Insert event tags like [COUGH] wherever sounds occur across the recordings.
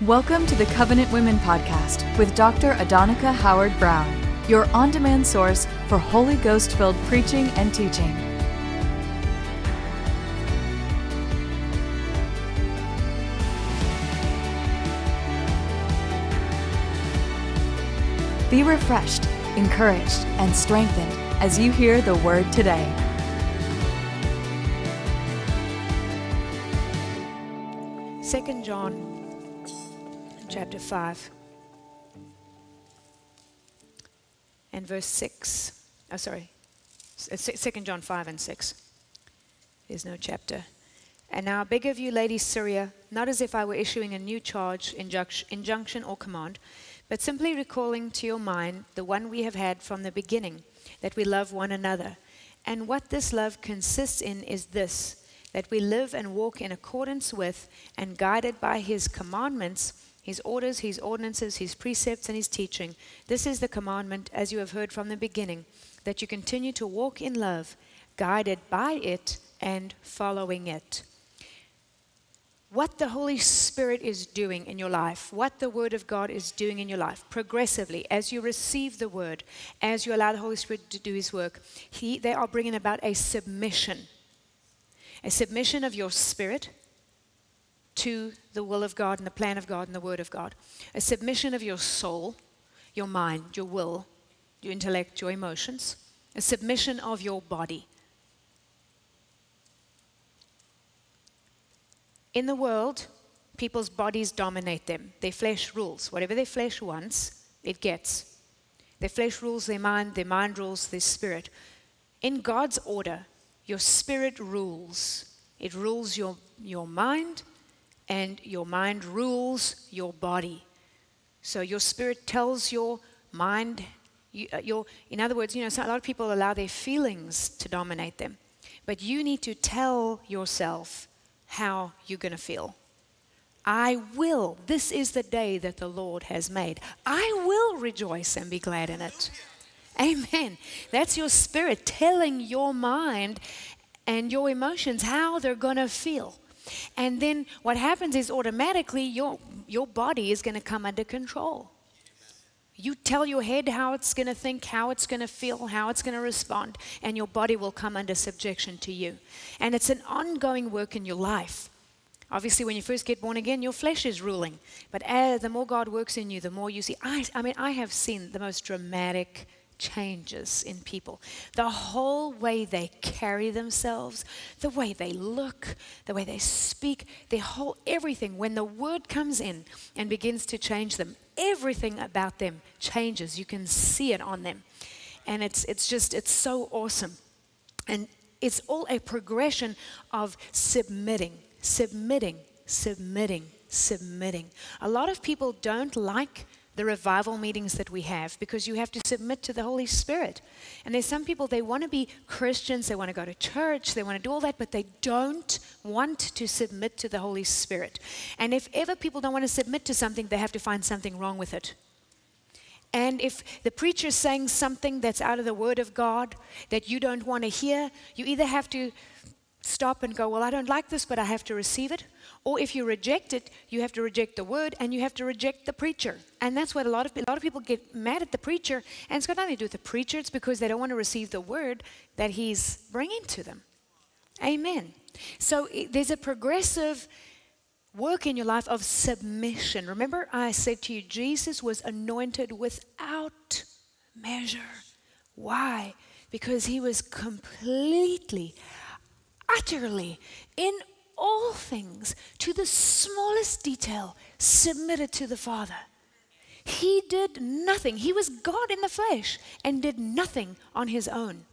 Welcome to the Covenant Women Podcast with Dr. Adonica Howard Browne, your on demand source for Holy Ghost filled preaching and teaching. Be refreshed, encouraged, and strengthened as you hear the word today. Second John chapter 5 and verse 6. Oh, sorry. Uh, second John 5 and 6. There's no chapter. And now I beg of you, Lady Cyria, not as if I were issuing a new charge, injunction, or command, but simply recalling to your mind the one we have had from the beginning, that we love one another. And what this love consists in is this that we live and walk in accordance with and guided by his commandments, his orders, his ordinances, his precepts, and his teaching. This is the commandment, as you have heard from the beginning, that you continue to walk in love, guided by it and following it what the Holy Spirit is doing in your life, what the Word of God is doing in your life, progressively, as you receive the Word, as you allow the Holy Spirit to do His work, he, they are bringing about a submission. A submission of your spirit to the will of God and the plan of God and the Word of God. A submission of your soul, your mind, your will, your intellect, your emotions. A submission of your body In the world, people's bodies dominate them. Their flesh rules. Whatever their flesh wants, it gets. Their flesh rules their mind, their mind rules their spirit. In God's order, your spirit rules. It rules your, your mind, and your mind rules your body. So your spirit tells your mind, uh, your, in other words, you know, a lot of people allow their feelings to dominate them. But you need to tell yourself, how you're going to feel. I will. This is the day that the Lord has made. I will rejoice and be glad in it. Amen. That's your spirit telling your mind and your emotions how they're going to feel. And then what happens is automatically your, your body is going to come under control. You tell your head how it's going to think, how it's going to feel, how it's going to respond, and your body will come under subjection to you. And it's an ongoing work in your life. Obviously, when you first get born again, your flesh is ruling. But as the more God works in you, the more you see. I, I mean, I have seen the most dramatic changes in people. The whole way they carry themselves, the way they look, the way they speak, their whole everything. When the word comes in and begins to change them, everything about them changes. You can see it on them. And it's, it's just, it's so awesome. And it's all a progression of submitting, submitting, submitting, submitting. A lot of people don't like the revival meetings that we have because you have to submit to the Holy Spirit. And there's some people, they want to be Christians, they want to go to church, they want to do all that, but they don't want to submit to the Holy Spirit. And if ever people don't want to submit to something, they have to find something wrong with it. And if the preacher is saying something that's out of the Word of God that you don't want to hear, you either have to stop and go, Well, I don't like this, but I have to receive it. Or if you reject it, you have to reject the word and you have to reject the preacher. And that's what a lot of, a lot of people get mad at the preacher. And it's got nothing to do with the preacher, it's because they don't want to receive the word that he's bringing to them. Amen. So there's a progressive work in your life of submission. Remember, I said to you, Jesus was anointed without measure. Why? Because he was completely, utterly, in all things, to the smallest detail, submitted to the Father. He did nothing. He was God in the flesh and did nothing on his own,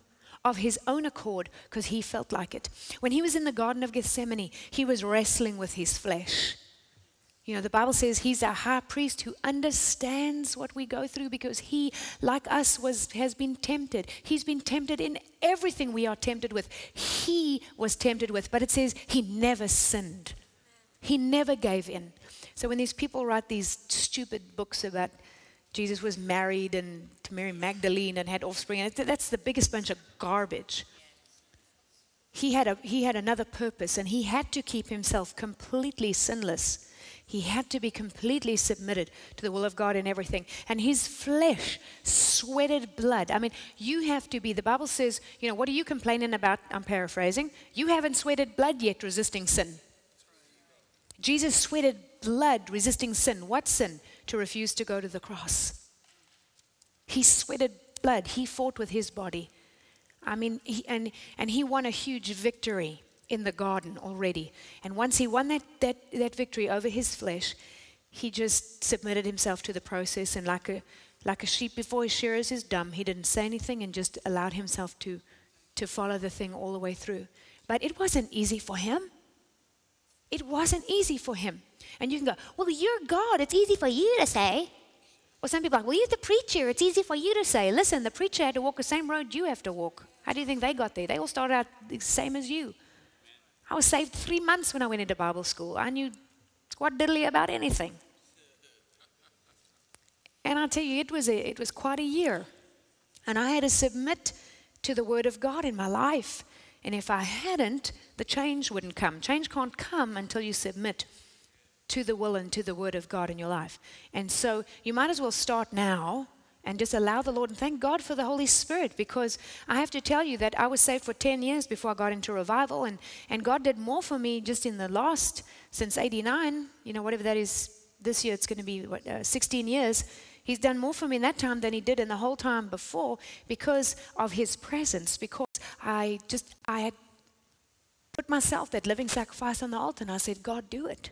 of his own accord, because he felt like it. When he was in the Garden of Gethsemane, he was wrestling with his flesh. You know, the Bible says he's a high priest who understands what we go through because he, like us, was, has been tempted. He's been tempted in everything we are tempted with. He was tempted with, but it says he never sinned. He never gave in. So when these people write these stupid books about Jesus was married and to Mary Magdalene and had offspring, that's the biggest bunch of garbage. He had, a, he had another purpose, and he had to keep himself completely sinless He had to be completely submitted to the will of God in everything. And his flesh sweated blood. I mean, you have to be, the Bible says, you know, what are you complaining about? I'm paraphrasing. You haven't sweated blood yet resisting sin. Jesus sweated blood resisting sin. What sin? To refuse to go to the cross. He sweated blood. He fought with his body. I mean, he, and, and he won a huge victory in the garden already. And once he won that, that, that victory over his flesh, he just submitted himself to the process. And like a, like a sheep before his shearers is dumb, he didn't say anything and just allowed himself to, to follow the thing all the way through. But it wasn't easy for him. It wasn't easy for him. And you can go, well, you're God. It's easy for you to say. Or some people are like, well, you're the preacher. It's easy for you to say. Listen, the preacher had to walk the same road you have to walk. How do you think they got there? They all started out the same as you. I was saved three months when I went into Bible school. I knew squat diddly about anything. And I'll tell you, it was, a, it was quite a year. And I had to submit to the Word of God in my life. And if I hadn't, the change wouldn't come. Change can't come until you submit to the will and to the Word of God in your life. And so you might as well start now and just allow the Lord and thank God for the Holy Spirit because I have to tell you that I was saved for 10 years before I got into revival and, and God did more for me just in the last, since 89, you know, whatever that is, this year it's going to be what, uh, 16 years. He's done more for me in that time than he did in the whole time before because of his presence, because I just, I had put myself, that living sacrifice on the altar and I said, God, do it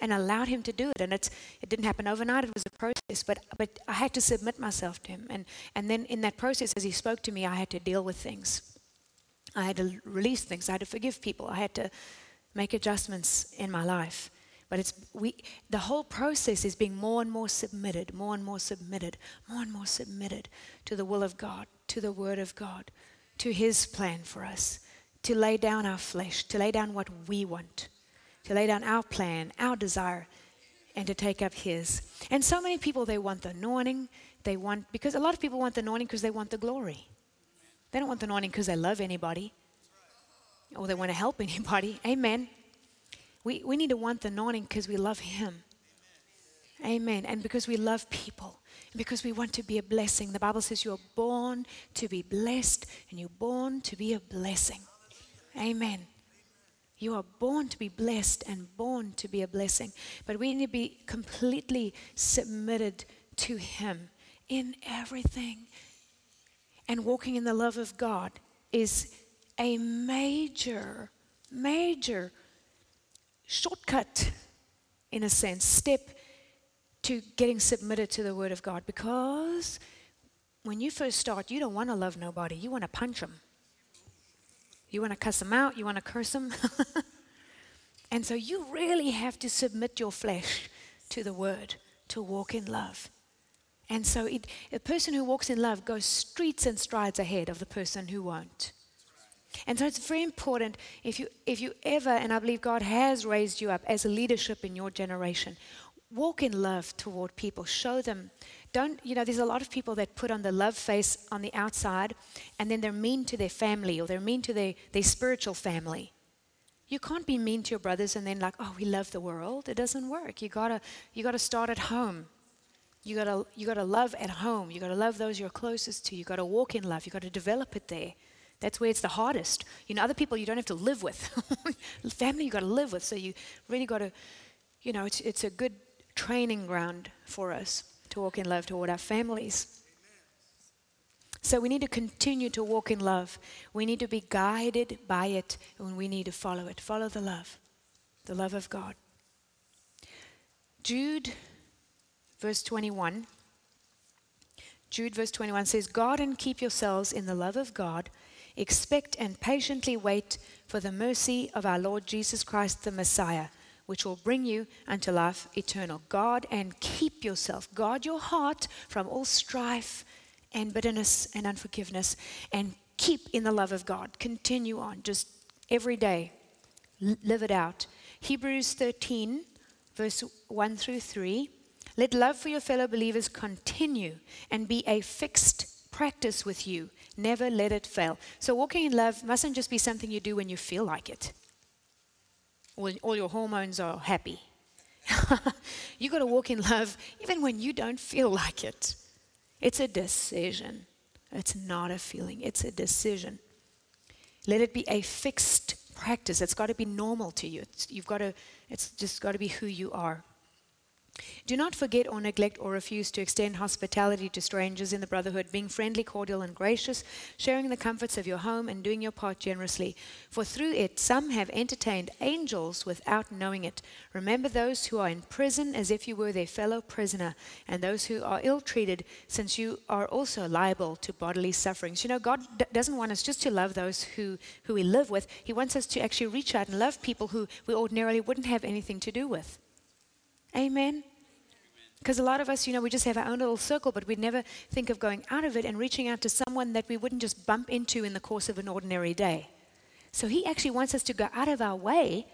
and allowed him to do it. And it's, it didn't happen overnight, it was a process, but, but I had to submit myself to him. And, and then in that process, as he spoke to me, I had to deal with things. I had to release things, I had to forgive people, I had to make adjustments in my life. But it's we the whole process is being more and more submitted, more and more submitted, more and more submitted to the will of God, to the word of God, to his plan for us, to lay down our flesh, to lay down what we want to lay down our plan, our desire, and to take up His. And so many people, they want the anointing. They want, because a lot of people want the anointing because they want the glory. They don't want the anointing because they love anybody or they want to help [LAUGHS] anybody. Amen. We, we need to want the anointing because we love Him. Amen. And because we love people. Because we want to be a blessing. The Bible says you're born to be blessed and you're born to be a blessing. Amen. You are born to be blessed and born to be a blessing. But we need to be completely submitted to Him in everything. And walking in the love of God is a major, major shortcut, in a sense, step to getting submitted to the Word of God. Because when you first start, you don't want to love nobody, you want to punch them. You want to cuss them out, you want to curse them. [LAUGHS] and so you really have to submit your flesh to the word to walk in love. And so it, a person who walks in love goes streets and strides ahead of the person who won't. And so it's very important if you, if you ever, and I believe God has raised you up as a leadership in your generation, walk in love toward people. Show them don't, you know, there's a lot of people that put on the love face on the outside and then they're mean to their family or they're mean to their, their spiritual family. You can't be mean to your brothers and then like, oh, we love the world. It doesn't work. You gotta, you gotta start at home. You gotta, you gotta love at home. You gotta love those you're closest to. You gotta walk in love. You gotta develop it there. That's where it's the hardest. You know, other people you don't have to live with. [LAUGHS] Family you got to live with. So you really got to, you know, it's, it's a good training ground for us to walk in love toward our families. So we need to continue to walk in love. We need to be guided by it and we need to follow it. Follow the love, the love of God. Jude, verse 21. Jude, verse 21 says, Guard and keep yourselves in the love of God. Expect and patiently wait for the mercy of our Lord Jesus Christ, the Messiah which will bring you unto life eternal. Guard and keep yourself. Guard your heart from all strife and bitterness and unforgiveness and keep in the love of God. Continue on just every day. live it out. Hebrews 13, verse 1 through 3. Let love for your fellow believers continue and be a fixed practice with you. Never let it fail. So, walking in love mustn't just be something you do when you feel like it all, all your hormones are happy. [LAUGHS] you got to walk in love even when you don't feel like it. It's a decision. It's not a feeling, it's a decision. Let it be a fixed practice. It's got to be normal to you. It's, you've got to, it's just got to be who you are. Do not forget or neglect or refuse to extend hospitality to strangers in the brotherhood, being friendly, cordial, and gracious, sharing the comforts of your home, and doing your part generously. For through it some have entertained angels without knowing it. Remember those who are in prison as if you were their fellow prisoner, and those who are ill treated, since you are also liable to bodily sufferings. You know, God d- doesn't want us just to love those who, who we live with, He wants us to actually reach out and love people who we ordinarily wouldn't have anything to do with. Amen. Because a lot of us, you know, we just have our own little circle, but we'd never think of going out of it and reaching out to someone that we wouldn't just bump into in the course of an ordinary day. So he actually wants us to go out of our way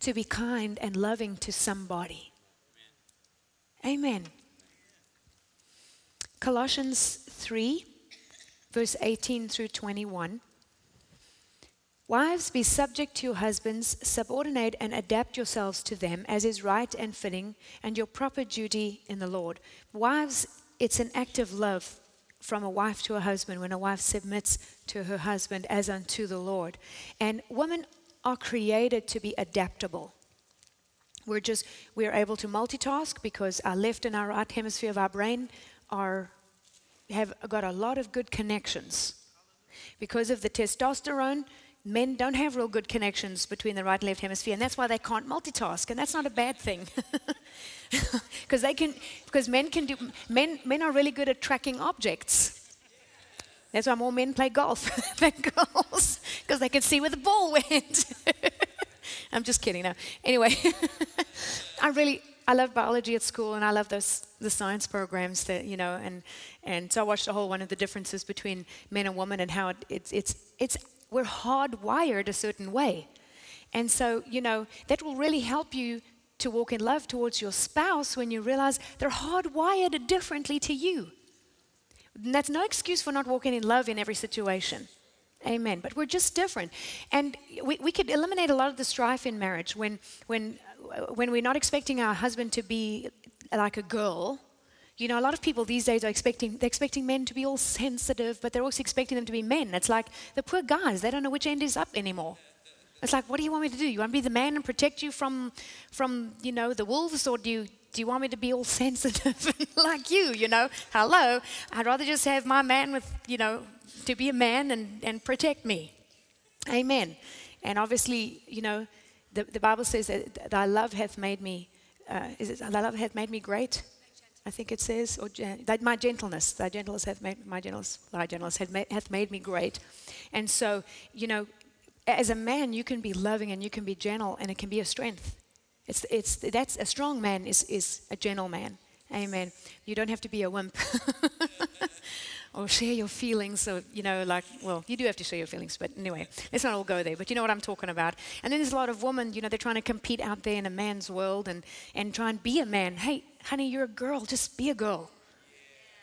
to be kind and loving to somebody. Amen. Colossians 3, verse 18 through 21. Wives, be subject to your husbands, subordinate and adapt yourselves to them as is right and fitting, and your proper duty in the Lord. Wives, it's an act of love from a wife to a husband when a wife submits to her husband as unto the Lord. And women are created to be adaptable. We're just we're able to multitask because our left and our right hemisphere of our brain are have got a lot of good connections. Because of the testosterone, men don't have real good connections between the right and left hemisphere, and that's why they can't multitask, and that's not a bad thing. [LAUGHS] Because they can, because men can do, men, men are really good at tracking objects. That's why more men play golf [LAUGHS] than girls, because they can see where the ball [LAUGHS] went. I'm just kidding now. Anyway, I really, I love biology at school, and I love those the science programs that you know, and and so I watched a whole one of the differences between men and women and how it, it's it's it's we're hardwired a certain way. And so, you know, that will really help you to walk in love towards your spouse when you realize they're hardwired differently to you. And that's no excuse for not walking in love in every situation. Amen. But we're just different. And we, we could eliminate a lot of the strife in marriage when, when, when we're not expecting our husband to be like a girl you know, a lot of people these days are expecting they're expecting men to be all sensitive, but they're also expecting them to be men. It's like the poor guys, they don't know which end is up anymore. It's like, what do you want me to do? You want me to be the man and protect you from from, you know, the wolves, or do you do you want me to be all [LAUGHS] sensitive like you, you know? Hello. I'd rather just have my man with, you know, to be a man and, and protect me. Amen. And obviously, you know, the, the Bible says that thy love hath made me, uh, is it, thy love hath made me great? I think it says, or that my gentleness, thy gentleness hath made my gentleness, thy gentleness hath made, hath made me great. And so, you know, as a man, you can be loving and you can be gentle, and it can be a strength. It's, it's, that's a strong man is, is a gentle man. Amen. You don't have to be a wimp. [LAUGHS] or share your feelings. Or, you know, like, well, you do have to share your feelings, but anyway, let's not all go there. But you know what I'm talking about. And then there's a lot of women, you know, they're trying to compete out there in a man's world and, and try and be a man. Hey, honey, you're a girl, just be a girl.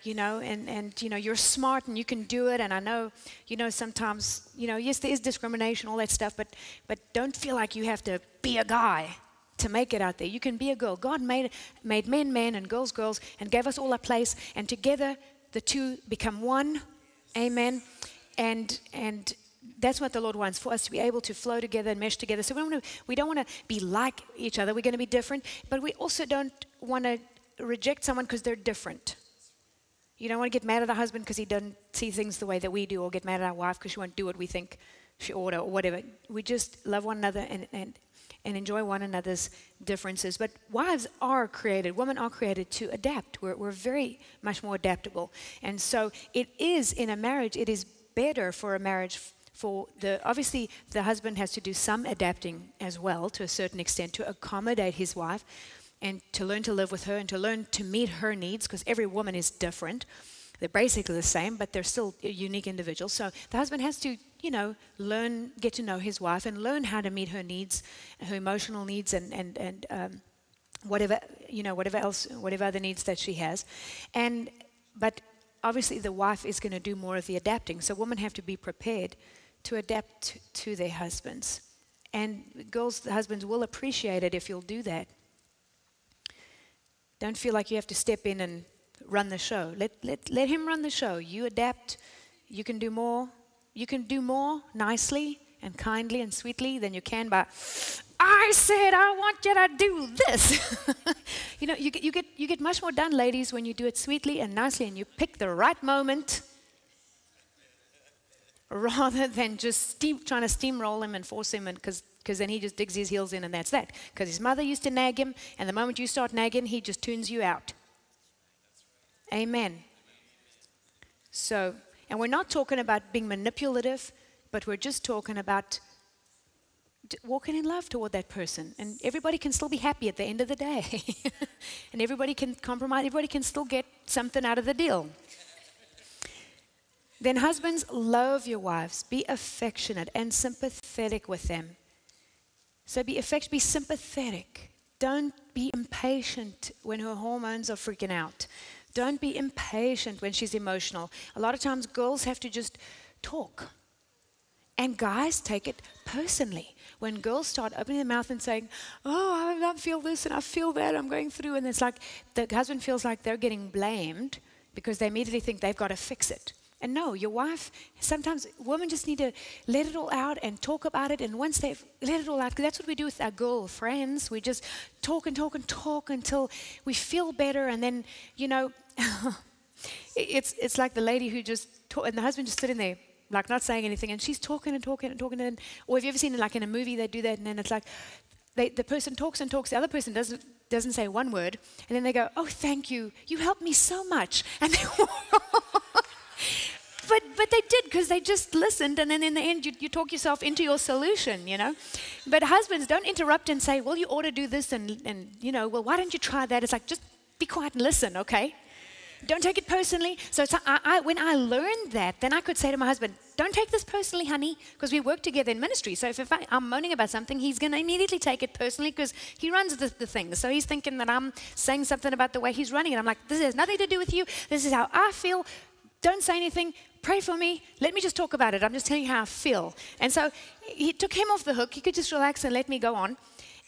You know, and, and, you know, you're smart and you can do it. And I know, you know, sometimes, you know, yes, there is discrimination, all that stuff, but, but don't feel like you have to be a guy to make it out there. You can be a girl. God made, made men men and girls girls and gave us all a place, and together the two become one. Amen. And and that's what the Lord wants for us to be able to flow together and mesh together. So we don't want to, we don't want to be like each other. We're going to be different, but we also don't want to reject someone because they're different. You don't want to get mad at the husband because he doesn't see things the way that we do, or get mad at our wife because she won't do what we think she ought to, or whatever. We just love one another and, and, and enjoy one another's differences. But wives are created, women are created to adapt. We're, we're very much more adaptable. And so it is in a marriage, it is better for a marriage for the obviously the husband has to do some adapting as well to a certain extent to accommodate his wife and to learn to live with her and to learn to meet her needs because every woman is different. They're basically the same but they're still unique individuals so the husband has to you know learn get to know his wife and learn how to meet her needs her emotional needs and and and um, whatever you know whatever else whatever other needs that she has. And but obviously the wife is going to do more of the adapting. So women have to be prepared to adapt to their husbands. And girls, husbands will appreciate it if you'll do that. Don't feel like you have to step in and run the show. Let, let, let him run the show. You adapt. You can do more. You can do more nicely and kindly and sweetly than you can by, I said I want you to do this. [LAUGHS] you know, you get, you, get, you get much more done, ladies, when you do it sweetly and nicely and you pick the right moment rather than just steam, trying to steamroll him and force him because then he just digs his heels in and that's that. Because his mother used to nag him, and the moment you start nagging, he just tunes you out. Amen. So, and we're not talking about being manipulative, but we're just talking about walking in love toward that person. And everybody can still be happy at the end of the day. [LAUGHS] and everybody can compromise, everybody can still get something out of the deal. Then, husbands, love your wives, be affectionate and sympathetic with them. So, be affectionate, be sympathetic. Don't be impatient when her hormones are freaking out. Don't be impatient when she's emotional. A lot of times, girls have to just talk. And guys take it personally. When girls start opening their mouth and saying, Oh, I feel this and I feel that, I'm going through, and it's like the husband feels like they're getting blamed because they immediately think they've got to fix it. And no, your wife, sometimes women just need to let it all out and talk about it. And once they've let it all out, that's what we do with our girl friends, we just talk and talk and talk until we feel better. And then, you know, [LAUGHS] it's, it's like the lady who just, talk, and the husband just sitting there, like not saying anything. And she's talking and talking and talking. And, or have you ever seen, like in a movie, they do that, and then it's like, they, the person talks and talks, the other person doesn't, doesn't say one word, and then they go, Oh, thank you. You helped me so much. And they [LAUGHS] but but they did because they just listened and then in the end you, you talk yourself into your solution you know but husbands don't interrupt and say well you ought to do this and and you know well why don't you try that it's like just be quiet and listen okay don't take it personally. So, I, I, when I learned that, then I could say to my husband, Don't take this personally, honey, because we work together in ministry. So if, if I, am moaning about something, he's going to immediately take it personally because he runs the, the thing. So he's thinking that I'm saying something about the way he's running it. I'm like, This has nothing to do with you. This is how I feel. Don't say anything. Pray for me. Let me just talk about it. I'm just telling you how I feel. And so he took him off the hook. He could just relax and let me go on.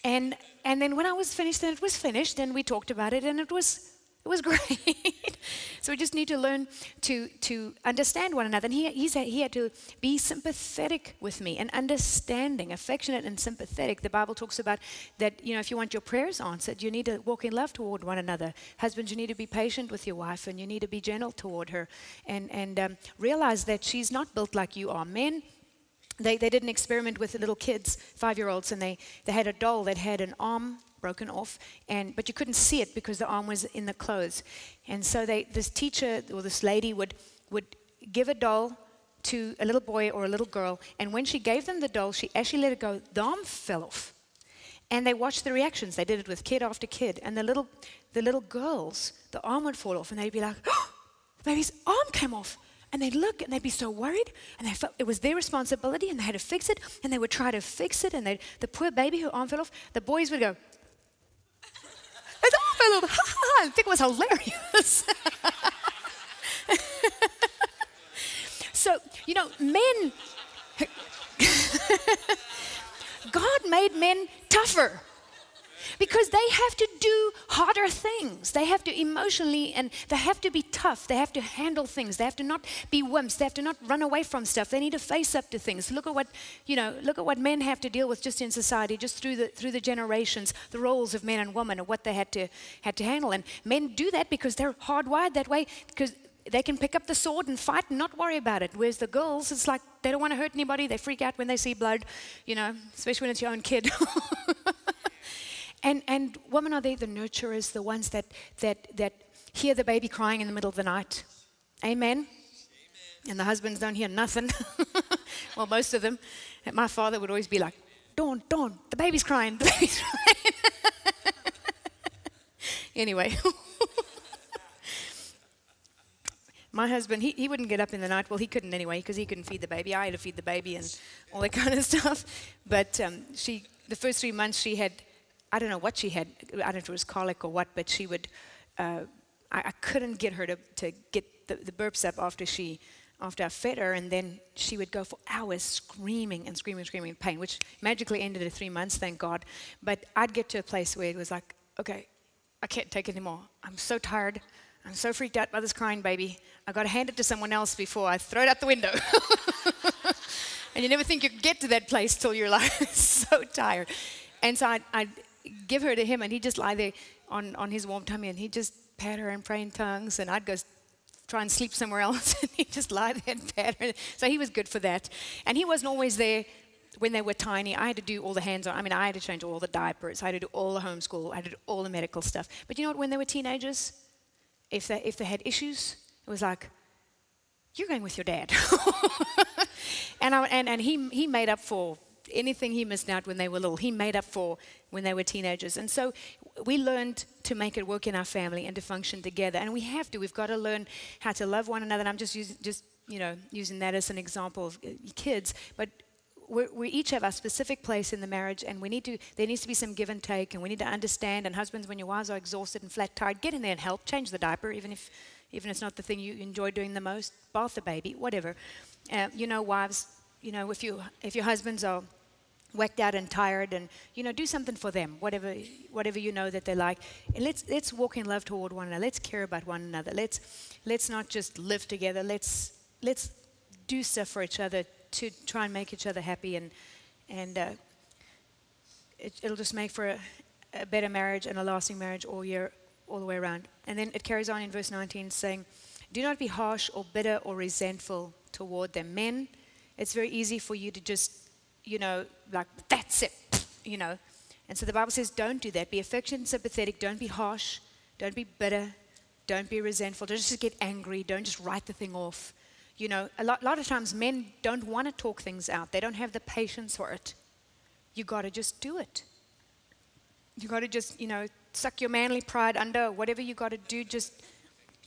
And, and then when I was finished, then it was finished, and we talked about it, and it was it was [LAUGHS] great. so we just need to learn to, to understand one another. And he, he, said he had to be sympathetic with me and understanding, affectionate and sympathetic. The Bible talks about that, you know, if you want your prayers answered, you need to walk in love toward one another. Husbands, you need to be patient with your wife and you need to be gentle toward her and, and um, realize that she's not built like you are. Men, they, they did an experiment with little kids, five year olds, and they, they had a doll that had an arm broken off, and but you couldn't see it because the arm was in the clothes. And so they, this teacher or this lady would would give a doll to a little boy or a little girl, and when she gave them the doll, she actually let it go. The arm fell off, and they watched the reactions. They did it with kid after kid, and the little the little girls, the arm would fall off, and they'd be like, oh, "Baby's arm came off." And they'd look and they'd be so worried, and they felt it was their responsibility, and they had to fix it, and they would try to fix it, and they the poor baby whose arm fell off, the boys would go, I think it was hilarious. so, you know, men, [LAUGHS] God made men tougher because they have to do harder things. They have to emotionally and they have to be tough. They have to handle things. They have to not be wimps. They have to not run away from stuff. They need to face up to things. Look at what, you know, look at what men have to deal with just in society, just through the through the generations, the roles of men and women and what they had to had to handle. And men do that because they're hardwired that way because they can pick up the sword and fight and not worry about it. Whereas the girls, it's like they don't want to hurt anybody. They freak out when they see blood, you know, especially when it's your own kid. [LAUGHS] And, and women are they the nurturers, the ones that, that, that hear the baby crying in the middle of the night. Amen? Amen. And the husbands don't hear nothing. [LAUGHS] well, most of them. And my father would always be like, Dawn, Dawn, the baby's crying, the [LAUGHS] baby's crying. [LAUGHS] anyway. my husband, he, he wouldn't get up in the night. Well, he couldn't anyway because he couldn't feed the baby. I had to feed the baby and all that kind of stuff. But um, she, the first three months, she had I don't know what she had. I don't know if it was colic or what, but she would. Uh, I, I, couldn't get her to, to get the, the burps up after she after I fed her, and then she would go for hours screaming and screaming, and screaming in pain, which magically ended at three months, thank God. But I'd get to a place where it was like, okay, I can't take it anymore. I'm so tired. I'm so freaked out by this crying baby. I got to hand it to someone else before I throw it out the window. [LAUGHS] and you never think you get to that place till you're like [LAUGHS] so tired. And so I'd, I'd, give her to him, and he'd just lie there on, on his warm tummy, and he'd just pat her and pray in tongues, and I'd go try and sleep somewhere else, [LAUGHS] and he'd just lie there and pat her. So he was good for that. And he wasn't always there when they were tiny, I had to do all the hands on. I mean, I had to change all the diapers. I had to do all the homeschool. I had to do all the medical stuff. But you know what? When they were teenagers, if they, if they had issues, it was like, you're going with your dad. [LAUGHS] and, I, and, and he, he made up for anything he missed out when they were little. He made up for when they were teenagers. And so we learned to make it work in our family and to function together. And we have to. We've got to learn how to love one another. And I'm just using, just, you know, using that as an example of uh, kids. But we each have a specific place in the marriage, and we need to. There needs to be some give and take, and we need to understand. And husbands, when your wives are exhausted and flat tired, get in there and help. Change the diaper, even if, even it's not the thing you enjoy doing the most. Bath the baby, whatever. Uh, you know, wives. You know, if you if your husbands are whacked out and tired, and you know, do something for them. Whatever whatever you know that they like. And let's let's walk in love toward one another. Let's care about one another. Let's let's not just live together. Let's let's do stuff for each other to try and make each other happy, and and uh, it, will just make for a, a, better marriage and a lasting marriage all year, all the way around. And then it carries on in verse 19, saying, "Do not be harsh or bitter or resentful toward them, men. It's very easy for you to just, you know, like that's it, you know." And so the Bible says, "Don't do that. Be affectionate, sympathetic. Don't be harsh. Don't be bitter." Don't be resentful. Don't just get angry. Don't just write the thing off you know, a lot, lot of times men don't want to talk things out. They don't have the patience for it. You got to just do it. You got to just, you know, suck your manly pride under. Whatever you got to do, just,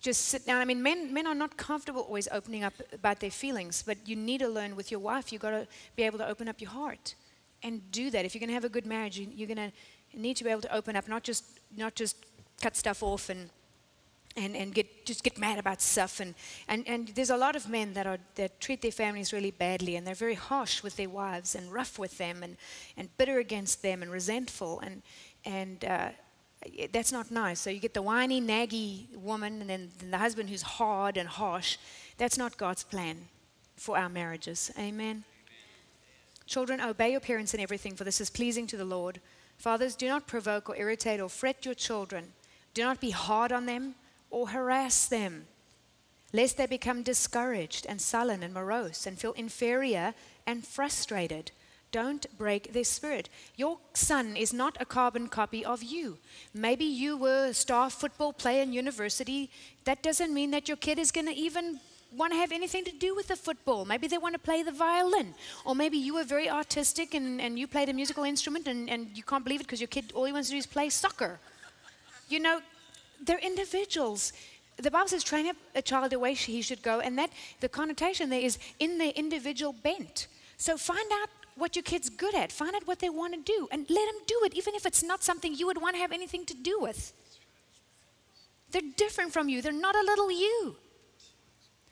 just sit down. I mean, men, men are not comfortable always opening up about their feelings, but you need to learn with your wife. You've got to be able to open up your heart and do that. If you're going to have a good marriage, you, you're going to need to be able to open up, not just, not just cut stuff off and and, and get, just get mad about stuff. And, and, and there's a lot of men that, are, that treat their families really badly, and they're very harsh with their wives and rough with them and, and bitter against them and resentful. And, and uh, Eh, that's not nice. So you get the whiny, naggy woman, and then, then the husband who's hard and harsh. That's not God's plan for our marriages. Amen. Children, obey your parents in everything, for this is pleasing to the Lord. Fathers, do not provoke or irritate or fret your children. Do not be hard on them or harass them, lest they become discouraged and sullen and morose and feel inferior and frustrated. Don't break their spirit. Your son is not a carbon copy of you. Maybe you were a star football player in university. That doesn't mean that your kid is going to even want to have anything to do with the football. Maybe they want to play the violin. Or maybe you were very artistic and, and you played a musical instrument and, and you can't believe it because your kid, all he wants to do is play soccer. You know, they're individuals. The Bible says, train up a child the way he should go, and that the connotation there is in their individual bent. So find out what your kid's good at, find out what they want to do, and let them do it, even if it's not something you would want to have anything to do with. They're different from you, they're not a little you.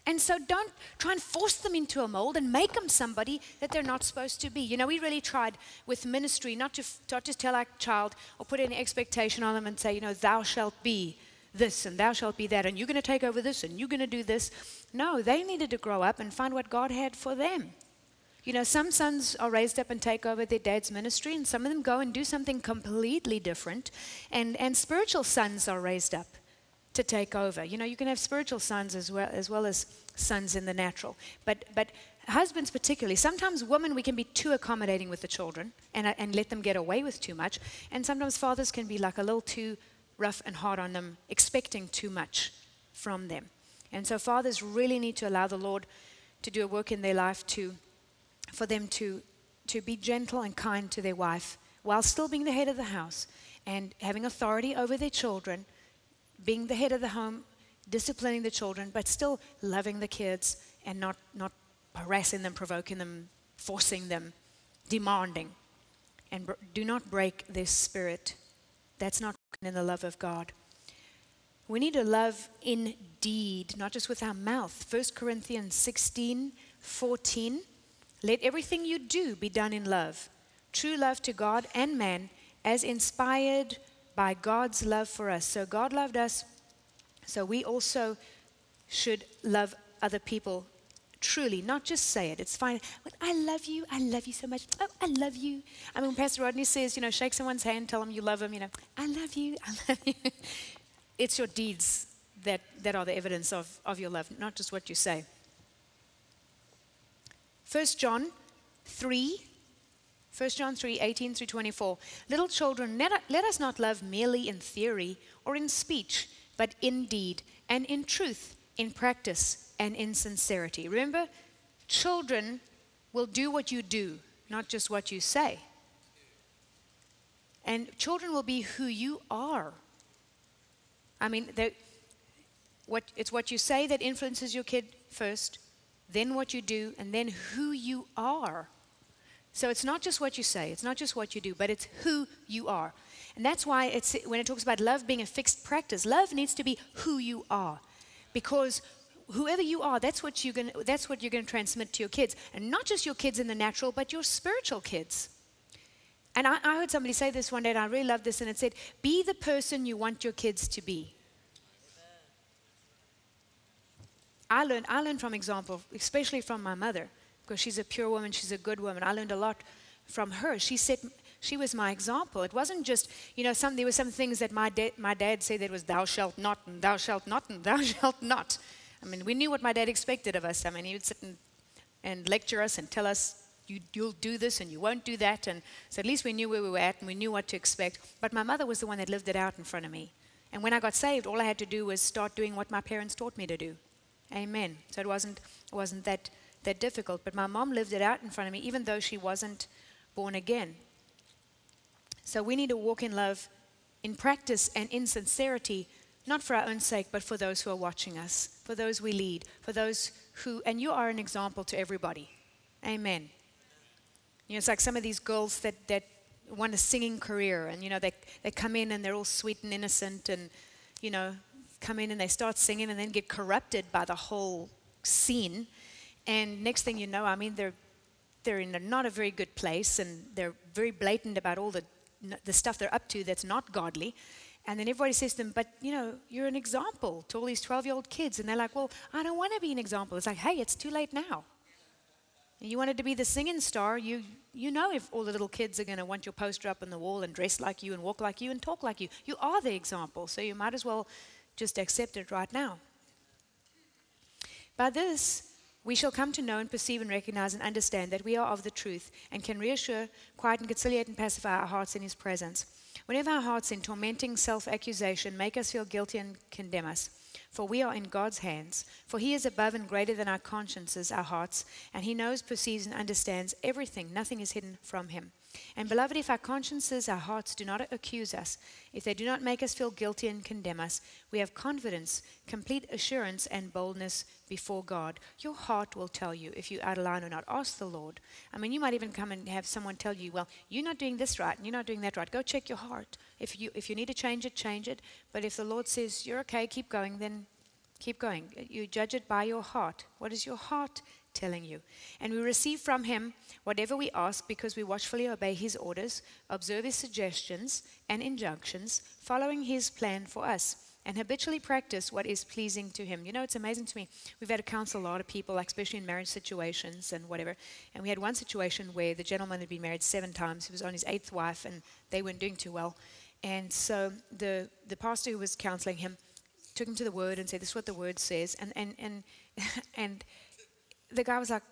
And so don't try and force them into a mold and make them somebody that they're not supposed to be. You know, we really tried with ministry not to not to tell our child or put any expectation on them and say, you know, thou shalt be this and thou shalt be that and you're going to take over this and you're going to do this. No, they needed to grow up and find what God had for them. You know, some sons are raised up and take over their dad's ministry, and some of them go and do something completely different. And, and spiritual sons are raised up to take over. You know, you can have spiritual sons as well as well as sons in the natural. But but husbands particularly, sometimes women we can be too accommodating with the children and uh, and let them get away with too much. And sometimes fathers can be like a little too rough and hard on them, expecting too much from them. And so fathers really need to allow the Lord to do a work in their life to for them to to be gentle and kind to their wife while still being the head of the house and having authority over their children being the head of the home, disciplining the children, but still loving the kids and not, not harassing them, provoking them, forcing them, demanding. And br- do not break this spirit. That's not in the love of God. We need to love in deed, not just with our mouth. 1 Corinthians 16 14. Let everything you do be done in love, true love to God and man, as inspired by God's love for us. So God loved us, so we also should love other people truly, not just say it. It's fine. I love you. I love you so much. Oh, I love you. I mean, when Pastor Rodney says, you know, shake someone's hand, tell them you love them, you know, I love you. I love you. [LAUGHS] it's your deeds that, that are the evidence of, of your love, not just what you say. 1 John 3, 1 John 3, 18 through 24. Little children, let, us not love merely in theory or in speech, but in deed and in truth, in practice and in sincerity. Remember, children will do what you do, not just what you say. And children will be who you are. I mean, what, it's what you say that influences your kid first, then what you do, and then who you are. So it's not just what you say, it's not just what you do, but it's who you are. And that's why it's, when it talks about love being a fixed practice, love needs to be who you are. Because whoever you are, that's what you're going that's what you're going to transmit to your kids. And not just your kids in the natural, but your spiritual kids. And I, I heard somebody say this one day, and I really loved this, and it said, Be the person you want your kids to be. I learned, I learned from example, especially from my mother, because she's a pure woman, she's a good woman. I learned a lot from her. She said she was my example. It wasn't just, you know, some, there were some things that my, da- my dad said that was thou shalt not, and thou shalt not, and [LAUGHS] thou shalt not. I mean, we knew what my dad expected of us. I mean, he would sit and, and lecture us and tell us, you, you'll do this and you won't do that. And so at least we knew where we were at and we knew what to expect. But my mother was the one that lived it out in front of me. And when I got saved, all I had to do was start doing what my parents taught me to do. Amen. So it wasn't, it wasn't that, that difficult. But my mom lived it out in front of me, even though she wasn't born again. So we need to walk in love in practice and in sincerity, not for our own sake, but for those who are watching us, for those we lead, for those who, and you are an example to everybody. Amen. You know, it's like some of these girls that, that want a singing career, and, you know, they, they come in and they're all sweet and innocent and, you know, come in and they start singing and then get corrupted by the whole scene. And next thing you know, I mean, they're, they're in a, not a very good place and they're very blatant about all the, the stuff they're up to that's not godly. And then everybody says to them, But you know, you're an example to all these 12 year old kids. And they're like, Well, I don't want to be an example. It's like, Hey, it's too late now. You wanted to be the singing star, you, you know if all the little kids are going to want your poster up on the wall and dress like you and walk like you and talk like you. You are the example, so you might as well just accept it right now. By this, we shall come to know and perceive and recognize and understand that we are of the truth and can reassure, quiet, and conciliate and pacify our hearts in His presence. Whenever our hearts in tormenting self accusation make us feel guilty and condemn us, for we are in God's hands. For He is above and greater than our consciences, our hearts, and He knows, perceives, and understands everything. Nothing is hidden from Him. And beloved, if our consciences, our hearts do not accuse us, if they do not make us feel guilty and condemn us, we have confidence, complete assurance, and boldness before God. Your heart will tell you if you're out of line or not. Ask the Lord. I mean, you might even come and have someone tell you, well, you're not doing this right and you're not doing that right. Go check your heart. If you, if you need to change it, change it. But if the Lord says you're okay, keep going, then keep going. You judge it by your heart. What is your heart telling you? And we receive from Him whatever we ask because we watchfully obey His orders, observe His suggestions and injunctions, following His plan for us and habitually practice what is pleasing to him. You know, it's amazing to me. We've had to counsel a lot of people, like especially in marriage situations and whatever. And we had one situation where the gentleman had been married seven times. He was on his eighth wife, and they weren't doing too well. And so the, the pastor who was counseling him took him to the word and said, This is what the word says. And, and, and, [LAUGHS] and the guy was like,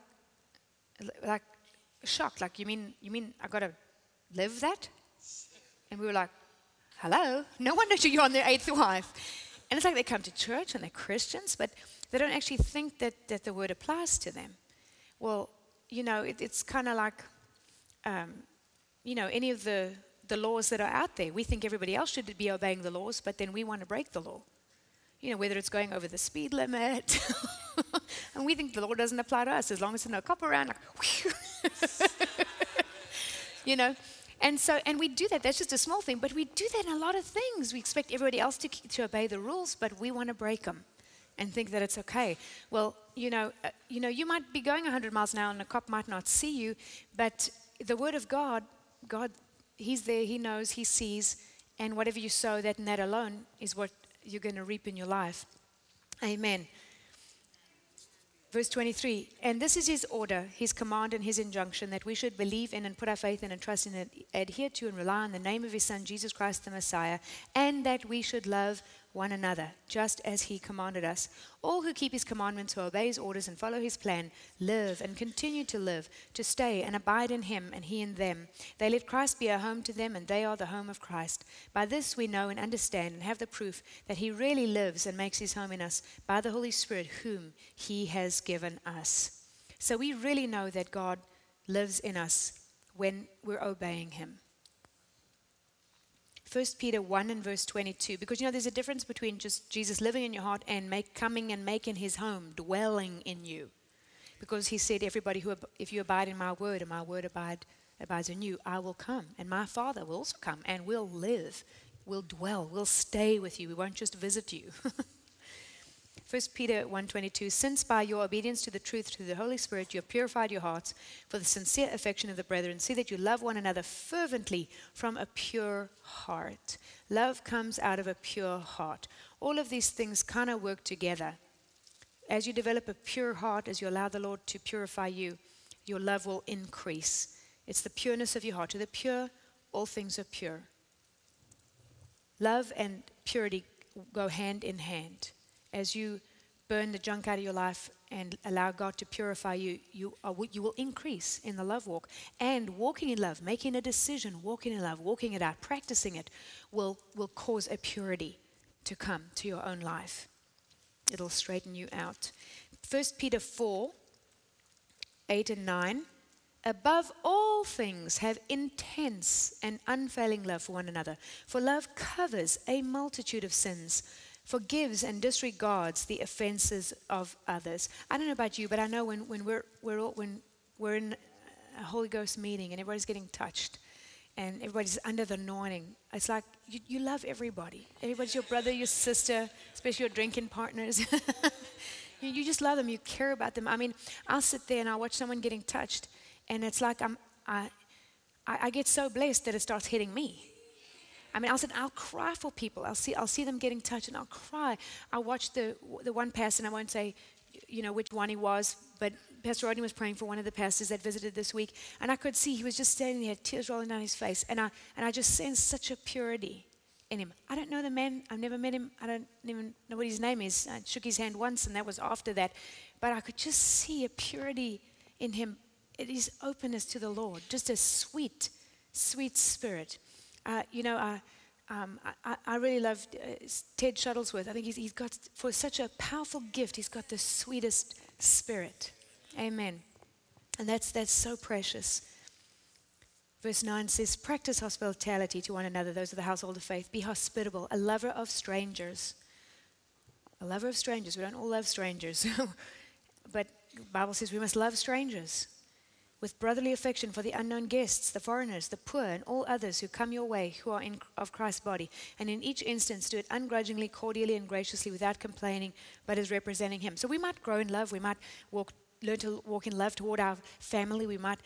like shocked, like, you mean, you mean I got to live that? And we were like, hello? No wonder [LAUGHS] you're on their eighth wife. And it's like they come to church and they're Christians, but they don't actually think that, that the word applies to them. Well, you know, it, it's kind of like, um, you know, any of the, the laws that are out there. We think everybody else should be obeying the laws, but then we want to break the law. You know, whether it's going over the speed limit, [LAUGHS] and we think the law doesn't apply to us as long as there's no cop around. Like, [LAUGHS] you know, and so, and we do that. That's just a small thing, but we do that in a lot of things. We expect everybody else to, to obey the rules, but we want to break them and think that it's okay. Well, you know, uh, you know, you might be going 100 miles an hour and a cop might not see you, but the Word of God, God, He's there, He knows, He sees, And whatever you sow, that and that alone is what you're going to reap in your life. Amen. Verse 23 And this is his order, his command, and his injunction that we should believe in and put our faith in and trust in and adhere to and rely on the name of his Son, Jesus Christ the Messiah, and that we should love one another, just as he commanded us. All who keep his commandments, who obey his orders, and follow his plan, live and continue to live, to stay and abide in him, and he in them. They let Christ be a home to them, and they are the home of Christ. By this we know and understand and have the proof that he really lives and makes his home in us by the Holy Spirit, whom he has given us. So we really know that God lives in us when we're obeying him. 1 Peter 1 and verse 22, because you know there's a difference between just Jesus living in your heart and make, coming and making his home, dwelling in you. Because he said, Everybody who, if you abide in my word and my word abide, abides in you, I will come. And my Father will also come and will live, will dwell, will stay with you. We won't just visit you. [LAUGHS] 1 Peter 1:22 Since by your obedience to the truth through the Holy Spirit you have purified your hearts for the sincere affection of the brethren see that you love one another fervently from a pure heart. Love comes out of a pure heart. All of these things kind of work together. As you develop a pure heart as you allow the Lord to purify you, your love will increase. It's the pureness of your heart. To the pure, all things are pure. Love and purity go hand in hand as you burn the junk out of your life and allow God to purify you, you, are, you will increase in the love walk. And walking in love, making a decision, walking in love, walking it out, practicing it, will, will cause a purity to come to your own life. It'll straighten you out. 1 Peter 4 8 and 9. Above all things, have intense and unfailing love for one another, for love covers a multitude of sins forgives and disregards the offenses of others. I don't know about you, but I know when, when, we're, we're, all, when we're in a Holy Ghost meeting and everybody's getting touched and everybody's under the anointing, it's like you, you love everybody. Everybody's your brother, your sister, especially your drinking partners. [LAUGHS] you, you just love them, you care about them. I mean, I'll sit there and I'll watch someone getting touched, and it's like I'm, I, I get so blessed that it starts hitting me. I mean, I'll sit, I'll cry for people. I'll see, I'll see them getting touched, and I'll cry. I'll watch the the one pastor, and I won't say, you know, which one he was, but Pastor Rodney was praying for one of the pastors that visited this week, and I could see he was just standing there, tears rolling down his face, and I and I just sensed such a purity in him. I don't know the man. I've never met him. I don't even know what his name is. I shook his hand once, and that was after that. But I could just see a purity in him. It is openness to the Lord, just a sweet, sweet spirit. Uh, you know, uh, um, I, I, really love uh, Ted Shuttlesworth. I think he's, he's got, for such a powerful gift, he's got the sweetest spirit. Amen. And that's, that's so precious. Verse 9 says, Practice hospitality to one another, those of the household of faith. Be hospitable, a lover of strangers. A lover of strangers. We don't all love strangers. [LAUGHS] but Bible says we must love strangers with brotherly affection for the unknown guests, the foreigners, the poor, and all others who come your way who are in, of Christ's body. And in each instance, do it ungrudgingly, cordially, and graciously without complaining, but as representing Him. So we might grow in love. We might walk, learn to walk in love toward our family. We might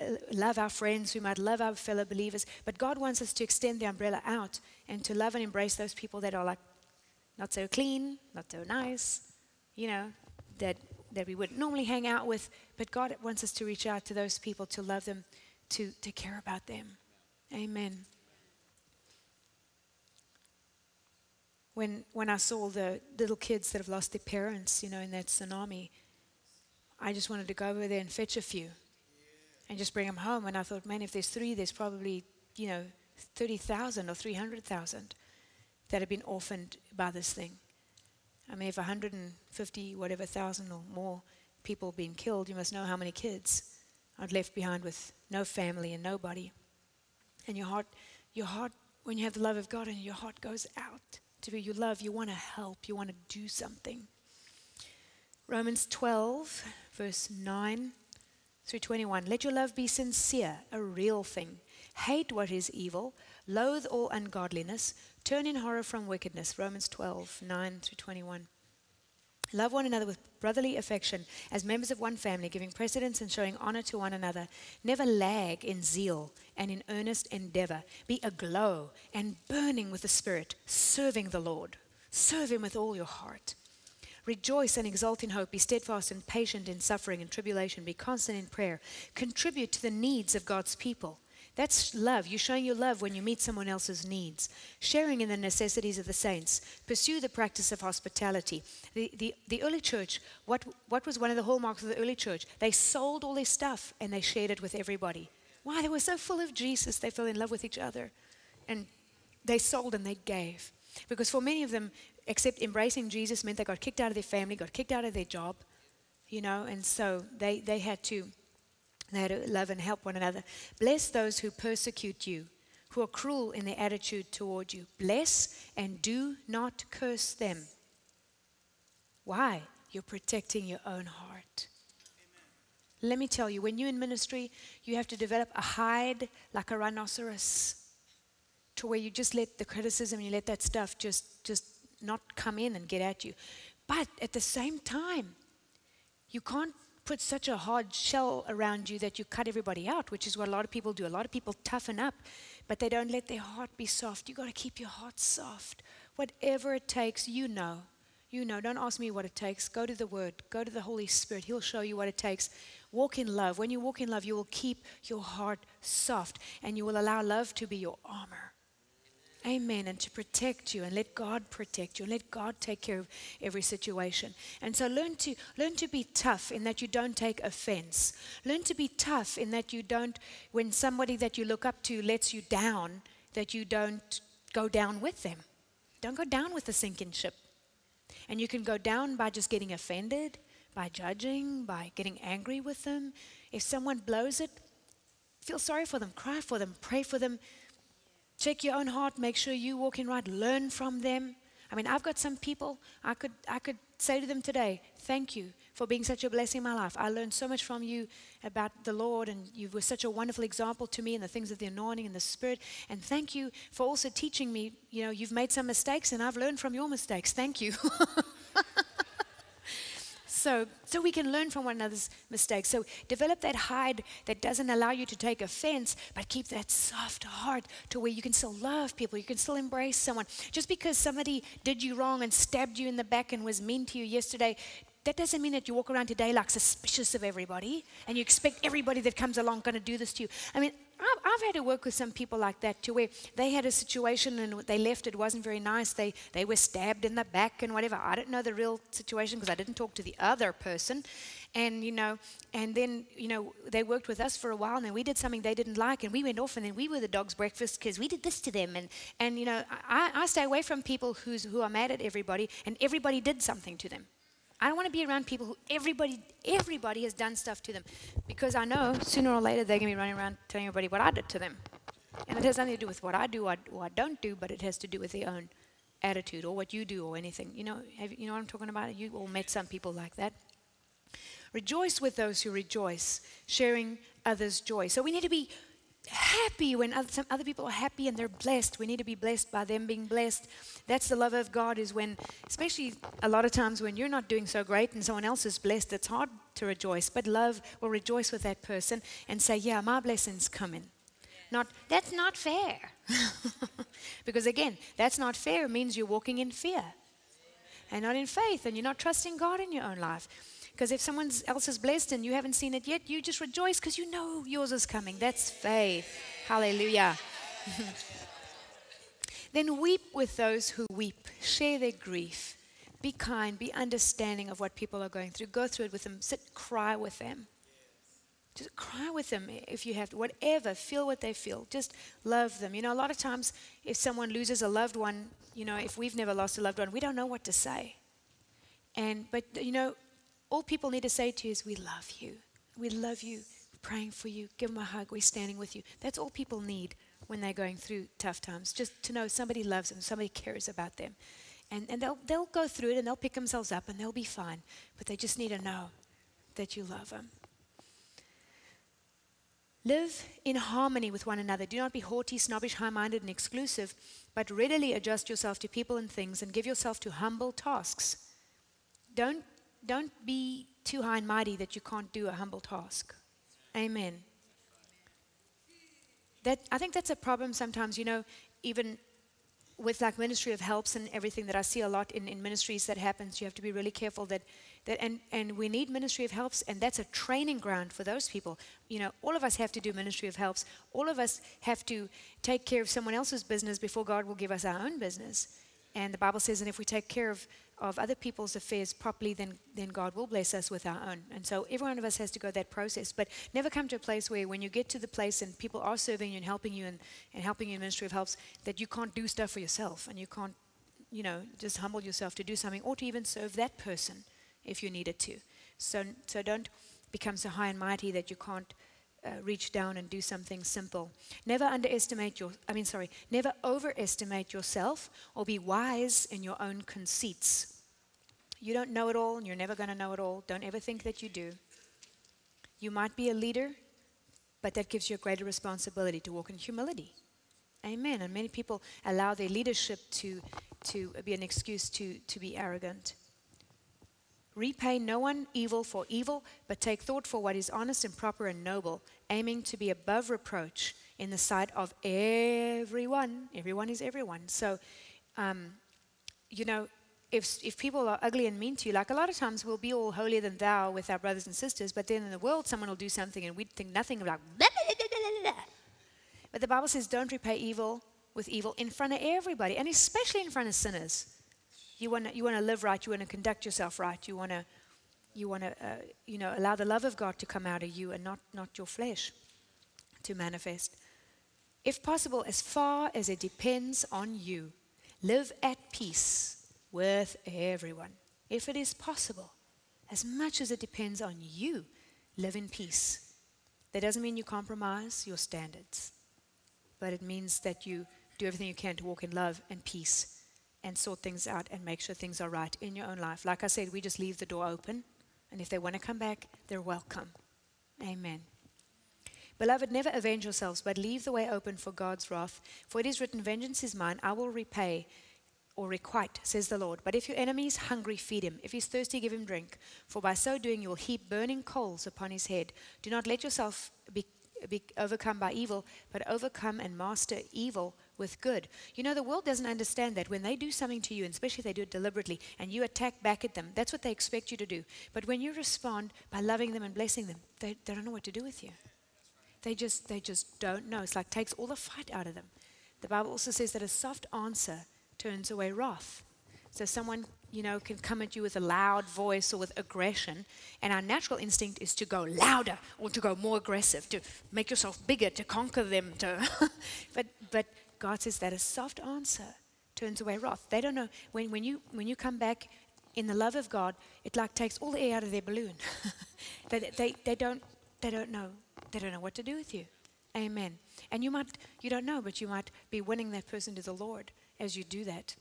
uh, love our friends. We might love our fellow believers. But God wants us to extend the umbrella out and to love and embrace those people that are like not so clean, not so nice, you know, that that we wouldn't normally hang out with, but God wants us to reach out to those people, to love them, to, to care about them. Amen. When, when I saw the little kids that have lost their parents, you know, in that tsunami, I just wanted to go over there and fetch a few and just bring them home. And I thought, man, if there's three, there's probably, you know, 30,000 or 300,000 that have been orphaned by this thing. I mean, if 150, whatever thousand or more people been killed, you must know how many kids are left behind with no family and nobody. And your heart, your heart, when you have the love of God and your heart goes out to be you love, you want to help, you want to do something. Romans 12, verse 9 through 21. Let your love be sincere, a real thing. Hate what is evil, loathe all ungodliness, Turn in horror from wickedness. Romans 12, 9 through 21. Love one another with brotherly affection as members of one family, giving precedence and showing honor to one another. Never lag in zeal and in earnest endeavor. Be aglow and burning with the Spirit, serving the Lord. Serve Him with all your heart. Rejoice and exult in hope. Be steadfast and patient in suffering and tribulation. Be constant in prayer. Contribute to the needs of God's people. That's love. You're showing your love when you meet someone else's needs. Sharing in the necessities of the saints. Pursue the practice of hospitality. The, the, the early church, what, what was one of the hallmarks of the early church? They sold all their stuff and they shared it with everybody. Why? They were so full of Jesus, they fell in love with each other. And they sold and they gave. Because for many of them, except embracing Jesus meant they got kicked out of their family, got kicked out of their job, you know, and so they, they had to they had to love and help one another. Bless those who persecute you, who are cruel in their attitude toward you. Bless and do not curse them. Why? You're protecting your own heart. Amen. Let me tell you, when you're in ministry, you have to develop a hide like a rhinoceros to where you just let the criticism, you let that stuff just, just not come in and get at you. But at the same time, you can't put such a hard shell around you that you cut everybody out, which is what a lot of people do. A lot of people toughen up, but they don't let their heart be soft. You got to keep your heart soft. Whatever it takes, you know. You know. Don't ask me what it takes. Go to the Word. Go to the Holy Spirit. He'll show you what it takes. Walk in love. When you walk in love, you will keep your heart soft and you will allow love to be your armor. Amen. And to protect you and let God protect you and let God take care of every situation. And so learn to learn to be tough in that you don't take offense. Learn to be tough in that you don't when somebody that you look up to lets you down, that you don't go down with them. Don't go down with the sinking ship. And you can go down by just getting offended, by judging, by getting angry with them. If someone blows it, feel sorry for them, cry for them, pray for them Check your own heart, make sure you walk in right, learn from them. I mean, I've got some people I could I could say to them today, thank you for being such a blessing in my life. I learned so much from you about the Lord, and you were such a wonderful example to me in the things of the anointing and the Spirit. And thank you for also teaching me. You know, you've made some mistakes, and I've learned from your mistakes. Thank you. [LAUGHS] So, so we can learn from one another's mistakes. So develop that hide that doesn't allow you to take offense, but keep that soft heart to where you can still love people, you can still embrace someone. Just because somebody did you wrong and stabbed you in the back and was mean to you yesterday, that doesn't mean that you walk around today like suspicious of everybody and you expect everybody that comes along going to do this to you. I mean, I've, I've, had to work with some people like that too, where they had a situation and they left, it wasn't very nice. They, they were stabbed in the back and whatever. I don't know the real situation because I didn't talk to the other person. And, you know, and then, you know, they worked with us for a while and then we did something they didn't like and we went off and then we were the dog's breakfast because we did this to them. And, and you know, I, I stay away from people who's, who are mad at everybody and everybody did something to them. I don't want to be around people who everybody everybody has done stuff to them because I know sooner or later they're going to be running around telling everybody what I did to them. And it has nothing to do with what I do or, or I don't do, but it has to do with their own attitude or what you do or anything. You know, have, you know what I'm talking about? You all met some people like that. Rejoice with those who rejoice, sharing others' joy. So we need to be happy when other, some other people are happy and they're blessed. We need to be blessed by them being blessed. That's the love of God, is when, especially a lot of times when you're not doing so great and someone else is blessed, it's hard to rejoice. But love will rejoice with that person and say, Yeah, my blessing's coming. Not, that's not fair. [LAUGHS] because again, that's not fair means you're walking in fear and not in faith, and you're not trusting God in your own life. Because if someone else is blessed and you haven't seen it yet, you just rejoice because you know yours is coming. That's faith. Hallelujah. [LAUGHS] then weep with those who weep, share their grief. Be kind, be understanding of what people are going through. Go through it with them, sit, cry with them. Just cry with them if you have to, whatever, feel what they feel. Just love them. You know, a lot of times if someone loses a loved one, you know, if we've never lost a loved one, we don't know what to say. And, but, you know, all people need to say to you is, We love you. We love you. We're praying for you. Give them a hug. We're standing with you. That's all people need when they're going through tough times. Just to know somebody loves them, somebody cares about them. And, and they'll, they'll go through it and they'll pick themselves up and they'll be fine. But they just need to know that you love them. Live in harmony with one another. Do not be haughty, snobbish, high minded, and exclusive, but readily adjust yourself to people and things and give yourself to humble tasks don't, don't be too high and mighty that you can't do a humble task. Amen. That, I think that's a problem sometimes, you know, even with like ministry of helps and everything that I see a lot in, in ministries that happens, you have to be really careful that, that and, and we need ministry of helps and that's a training ground for those people. You know, all of us have to do ministry of helps. All of us have to take care of someone else's business before God will give us our own business. And the Bible says, and if we take care of of other people's affairs properly, then, then God will bless us with our own. And so every one of us has to go that process. But never come to a place where when you get to the place and people are serving you and helping you and, and helping you in ministry of helps, that you can't do stuff for yourself and you can't, you know, just humble yourself to do something or to even serve that person if you needed to. So, so don't become so high and mighty that you can't uh, reach down and do something simple. Never underestimate your, I mean, sorry, never overestimate yourself or be wise in your own conceits. You don't know it all and you're never going to know it all. Don't ever think that you do. You might be a leader, but that gives you a greater responsibility to walk in humility. Amen. And many people allow their leadership to, to be an excuse to, to be arrogant. Repay no one evil for evil, but take thought for what is honest and proper and noble, aiming to be above reproach in the sight of everyone. Everyone is everyone. So, um, you know, if, if people are ugly and mean to you, like a lot of times we'll be all holier than thou with our brothers and sisters, but then in the world someone will do something and we'd think nothing of about. But the Bible says, don't repay evil with evil in front of everybody, and especially in front of sinners. You want to you want to live right. You want to conduct yourself right. You want to you want to uh, you know allow the love of God to come out of you and not not your flesh to manifest. If possible, as far as it depends on you, live at peace with everyone. If it is possible, as much as it depends on you, live in peace. That doesn't mean you compromise your standards, but it means that you do everything you can to walk in love and peace and sort things out and make sure things are right in your own life. Like I said, we just leave the door open, and if they want to come back, they're welcome. Amen. Beloved, never avenge yourselves, but leave the way open for God's wrath. For it is written, Vengeance is mine, I will repay or requite, says the Lord. But if your enemy is hungry, feed him. If he's thirsty, give him drink. For by so doing, you will heap burning coals upon his head. Do not let yourself be, be overcome by evil, but overcome and master evil with good. You know, the world doesn't understand that. When they do something to you, and especially if they do it deliberately, and you attack back at them, that's what they expect you to do. But when you respond by loving them and blessing them, they, they don't know what to do with you. They just, they just don't know. It's like takes all the fight out of them. The Bible also says that a soft answer turns away wrath. So someone, you know, can come at you with a loud voice or with aggression, and our natural instinct is to go louder or to go more aggressive, to make yourself bigger, to conquer them. To [LAUGHS] but but God says that a soft answer turns away wrath. They don't know when, when you when you come back in the love of God, it like takes all the air out of their balloon. [LAUGHS] they, they, they don't they don't know they don't know what to do with you. Amen. And you might you don't know, but you might be winning that person to the Lord as you do that.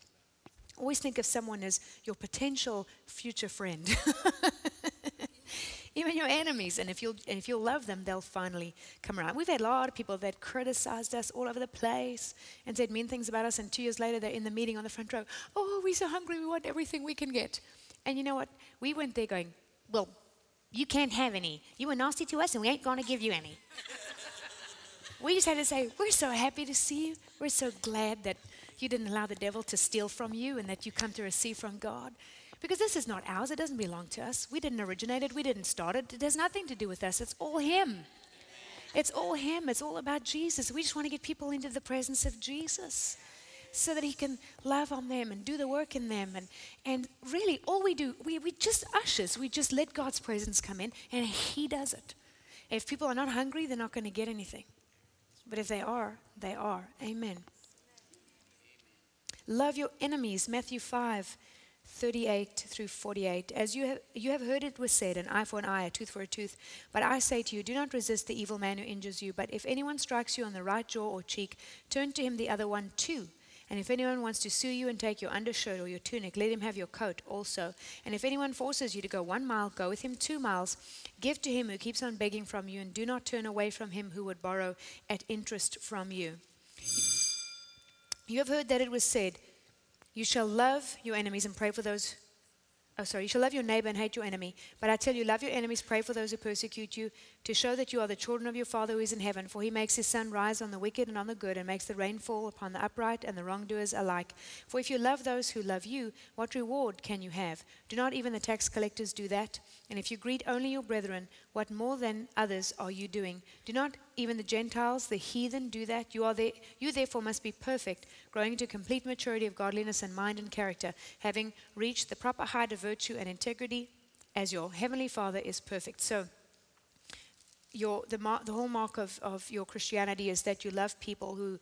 Always think of someone as your potential future friend. [LAUGHS] even your enemies. And if you'll, and if you'll love them, they'll finally come around. We've had a lot of people that criticized us all over the place and said mean things about us. And two years later, they're in the meeting on the front row. Oh, we're so hungry. We want everything we can get. And you know what? We went there going, well, you can't have any. You were nasty to us, and we ain't going to give you any. [LAUGHS] we just had to say, we're so happy to see you. We're so glad that you didn't allow the devil to steal from you and that you come to receive from God. Because this is not ours, it doesn't belong to us. We didn't originate it, we didn't start it. It has nothing to do with us, it's all Him. It's all Him, it's all about Jesus. We just want to get people into the presence of Jesus so that He can love on them and do the work in them. And, and really, all we do, we, we just ushers, we just let God's presence come in, and He does it. If people are not hungry, they're not going to get anything. But if they are, they are. Amen. Love your enemies, Matthew 5. 38 through 48. As you have, you have heard it was said, an eye for an eye, a tooth for a tooth. But I say to you, do not resist the evil man who injures you. But if anyone strikes you on the right jaw or cheek, turn to him the other one too. And if anyone wants to sue you and take your undershirt or your tunic, let him have your coat also. And if anyone forces you to go one mile, go with him two miles. Give to him who keeps on begging from you, and do not turn away from him who would borrow at interest from you. You have heard that it was said, you shall love your enemies and pray for those Oh, sorry. You shall love your neighbor and hate your enemy. But I tell you, love your enemies, pray for those who persecute you, to show that you are the children of your Father who is in heaven. For he makes his sun rise on the wicked and on the good, and makes the rain fall upon the upright and the wrongdoers alike. For if you love those who love you, what reward can you have? Do not even the tax collectors do that? And if you greet only your brethren, what more than others are you doing? Do not even the Gentiles, the heathen, do that? You, are there, you therefore must be perfect, growing into complete maturity of godliness and mind and character, having reached the proper height of virtue and integrity, as your heavenly Father is perfect. So, your, the, mar- the hallmark of, of your Christianity is that you love people who,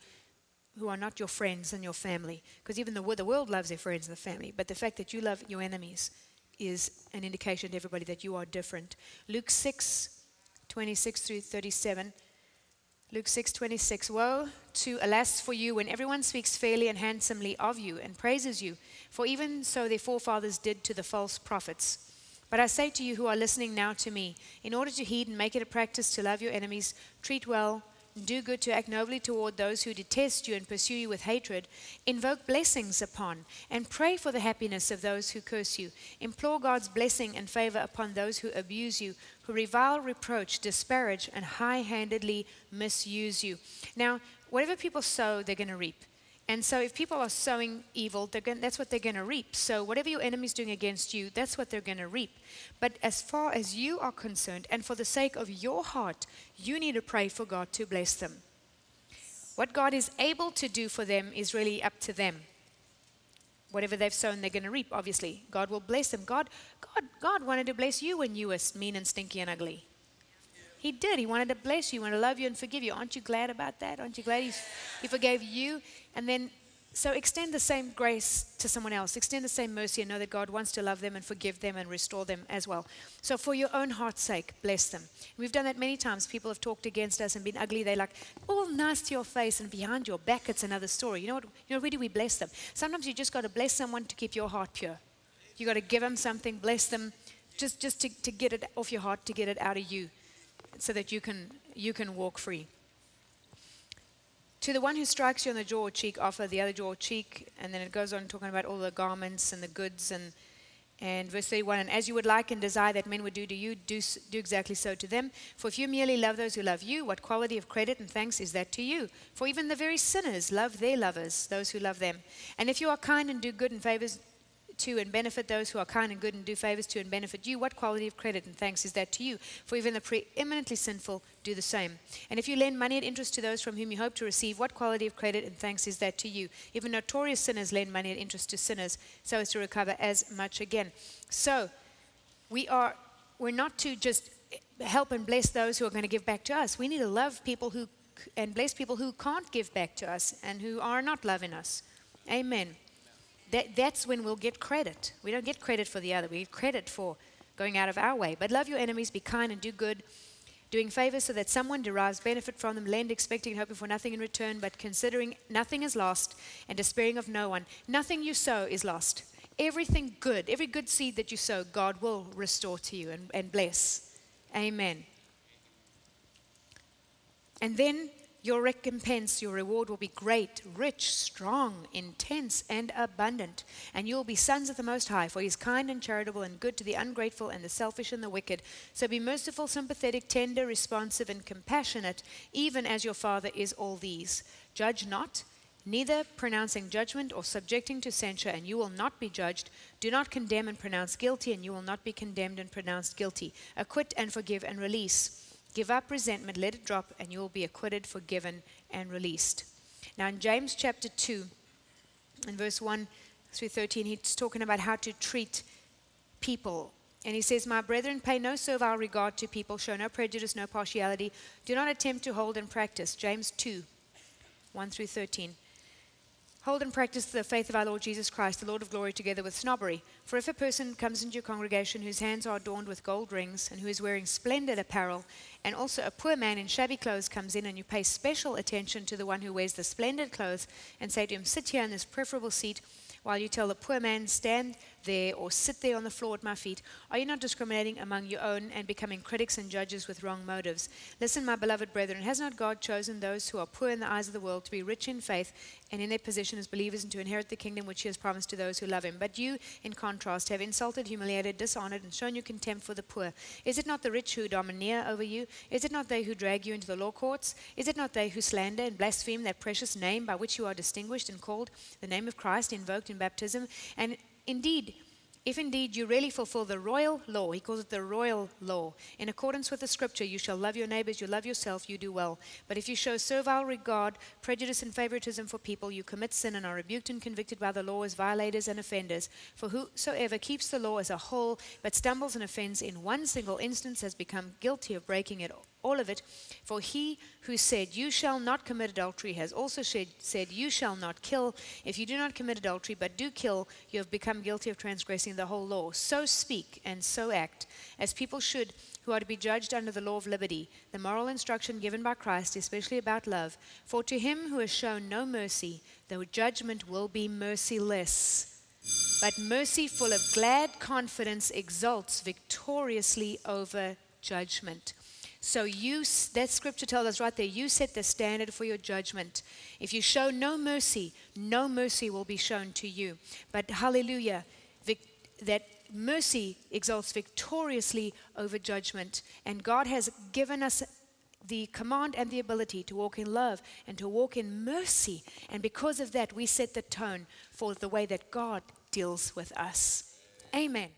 who are not your friends and your family. Because even the, the world loves their friends and the family. But the fact that you love your enemies is an indication to everybody that you are different. Luke 6, 26 through 37. Luke 6:26 Woe to alas for you when everyone speaks fairly and handsomely of you and praises you for even so their forefathers did to the false prophets but I say to you who are listening now to me in order to heed and make it a practice to love your enemies treat well do good to act nobly toward those who detest you and pursue you with hatred invoke blessings upon and pray for the happiness of those who curse you implore God's blessing and favor upon those who abuse you who revile, reproach, disparage, and high handedly misuse you. Now, whatever people sow, they're going to reap. And so, if people are sowing evil, going that's what they're going to reap. So, whatever your enemy's doing against you, that's what they're going to reap. But as far as you are concerned, and for the sake of your heart, you need to pray for God to bless them. What God is able to do for them is really up to them whatever they've sown, they're going to reap, obviously. God will bless them. God, God, God wanted to bless you when you were mean and stinky and ugly. He did. He wanted to bless you, wanted to love you and forgive you. Aren't you glad about that? Aren't you glad he, he forgave you? And then so extend the same grace to someone else. Extend the same mercy and know that God wants to love them and forgive them and restore them as well. So for your own heart's sake, bless them. We've done that many times. People have talked against us and been ugly. They're like, all nice to your face and behind your back, it's another story. You know what? You know, where do we bless them? Sometimes you just got to bless someone to keep your heart pure. You got to give them something, bless them, just, just to, to get it off your heart, to get it out of you, so that you can, you can walk free. To the one who strikes you on the jaw or cheek, offer the other jaw or cheek. And then it goes on talking about all the garments and the goods. And, and verse 31 And as you would like and desire that men would do to you, do, do exactly so to them. For if you merely love those who love you, what quality of credit and thanks is that to you? For even the very sinners love their lovers, those who love them. And if you are kind and do good and favors to and benefit those who are kind and good and do favors to and benefit you, what quality of credit and thanks is that to you? For even the preeminently sinful do the same. And if you lend money at interest to those from whom you hope to receive, what quality of credit and thanks is that to you? Even notorious sinners lend money at interest to sinners so as to recover as much again. So, we are we're not to just help and bless those who are going to give back to us. We need to love people who and bless people who can't give back to us and who are not loving us. Amen that, that's when we'll get credit. We don't get credit for the other, we get credit for going out of our way. But love your enemies, be kind and do good, doing favors so that someone derives benefit from them, lend expecting and hoping for nothing in return, but considering nothing is lost and despairing of no one. Nothing you sow is lost. Everything good, every good seed that you sow, God will restore to you and, and bless. Amen. And then your recompense, your reward will be great, rich, strong, intense, and abundant. And you will be sons of the Most High, for He is kind and charitable and good to the ungrateful and the selfish and the wicked. So be merciful, sympathetic, tender, responsive, and compassionate, even as your Father is all these. Judge not, neither pronouncing judgment or subjecting to censure, and you will not be judged. Do not condemn and pronounce guilty, and you will not be condemned and pronounced guilty. Acquit and forgive and release. Give up resentment, let it drop, and you will be acquitted, forgiven, and released. Now, in James chapter 2, in verse 1 through 13, he's talking about how to treat people. And he says, My brethren, pay no servile regard to people, show no prejudice, no partiality. Do not attempt to hold and practice. James 2, 1 through 13. Hold and practice the faith of our Lord Jesus Christ, the Lord of glory, together with snobbery. For if a person comes into your congregation whose hands are adorned with gold rings and who is wearing splendid apparel, and also a poor man in shabby clothes comes in, and you pay special attention to the one who wears the splendid clothes and say to him, Sit here in this preferable seat, while you tell the poor man, Stand there or sit there on the floor at my feet? Are you not discriminating among your own and becoming critics and judges with wrong motives? Listen, my beloved brethren, has not God chosen those who are poor in the eyes of the world to be rich in faith and in their position as believers and to inherit the kingdom which he has promised to those who love him? But you, in contrast, have insulted, humiliated, dishonored, and shown your contempt for the poor. Is it not the rich who domineer over you? Is it not they who drag you into the law courts? Is it not they who slander and blaspheme that precious name by which you are distinguished and called, the name of Christ invoked in baptism? And indeed, if indeed you really fulfill the royal law, he calls it the royal law, in accordance with the scripture, you shall love your neighbors, you love yourself, you do well. But if you show servile regard, prejudice, and favoritism for people, you commit sin and are rebuked and convicted by the law as violators and offenders. For whosoever keeps the law as a whole, but stumbles and offends in one single instance, has become guilty of breaking it all of it. For he who said, You shall not commit adultery, has also said, You shall not kill. If you do not commit adultery, but do kill, you have become guilty of transgressing the whole law. So speak and so act, as people should who are to be judged under the law of liberty, the moral instruction given by Christ, especially about love. For to him who has shown no mercy, the judgment will be merciless. But mercy, full of glad confidence, exults victoriously over judgment. So you that scripture tells us right there, you set the standard for your judgment. If you show no mercy, no mercy will be shown to you. But hallelujah, vic, that mercy exalts victoriously over judgment. And God has given us the command and the ability to walk in love and to walk in mercy. And because of that, we set the tone for the way that God deals with us. Amen.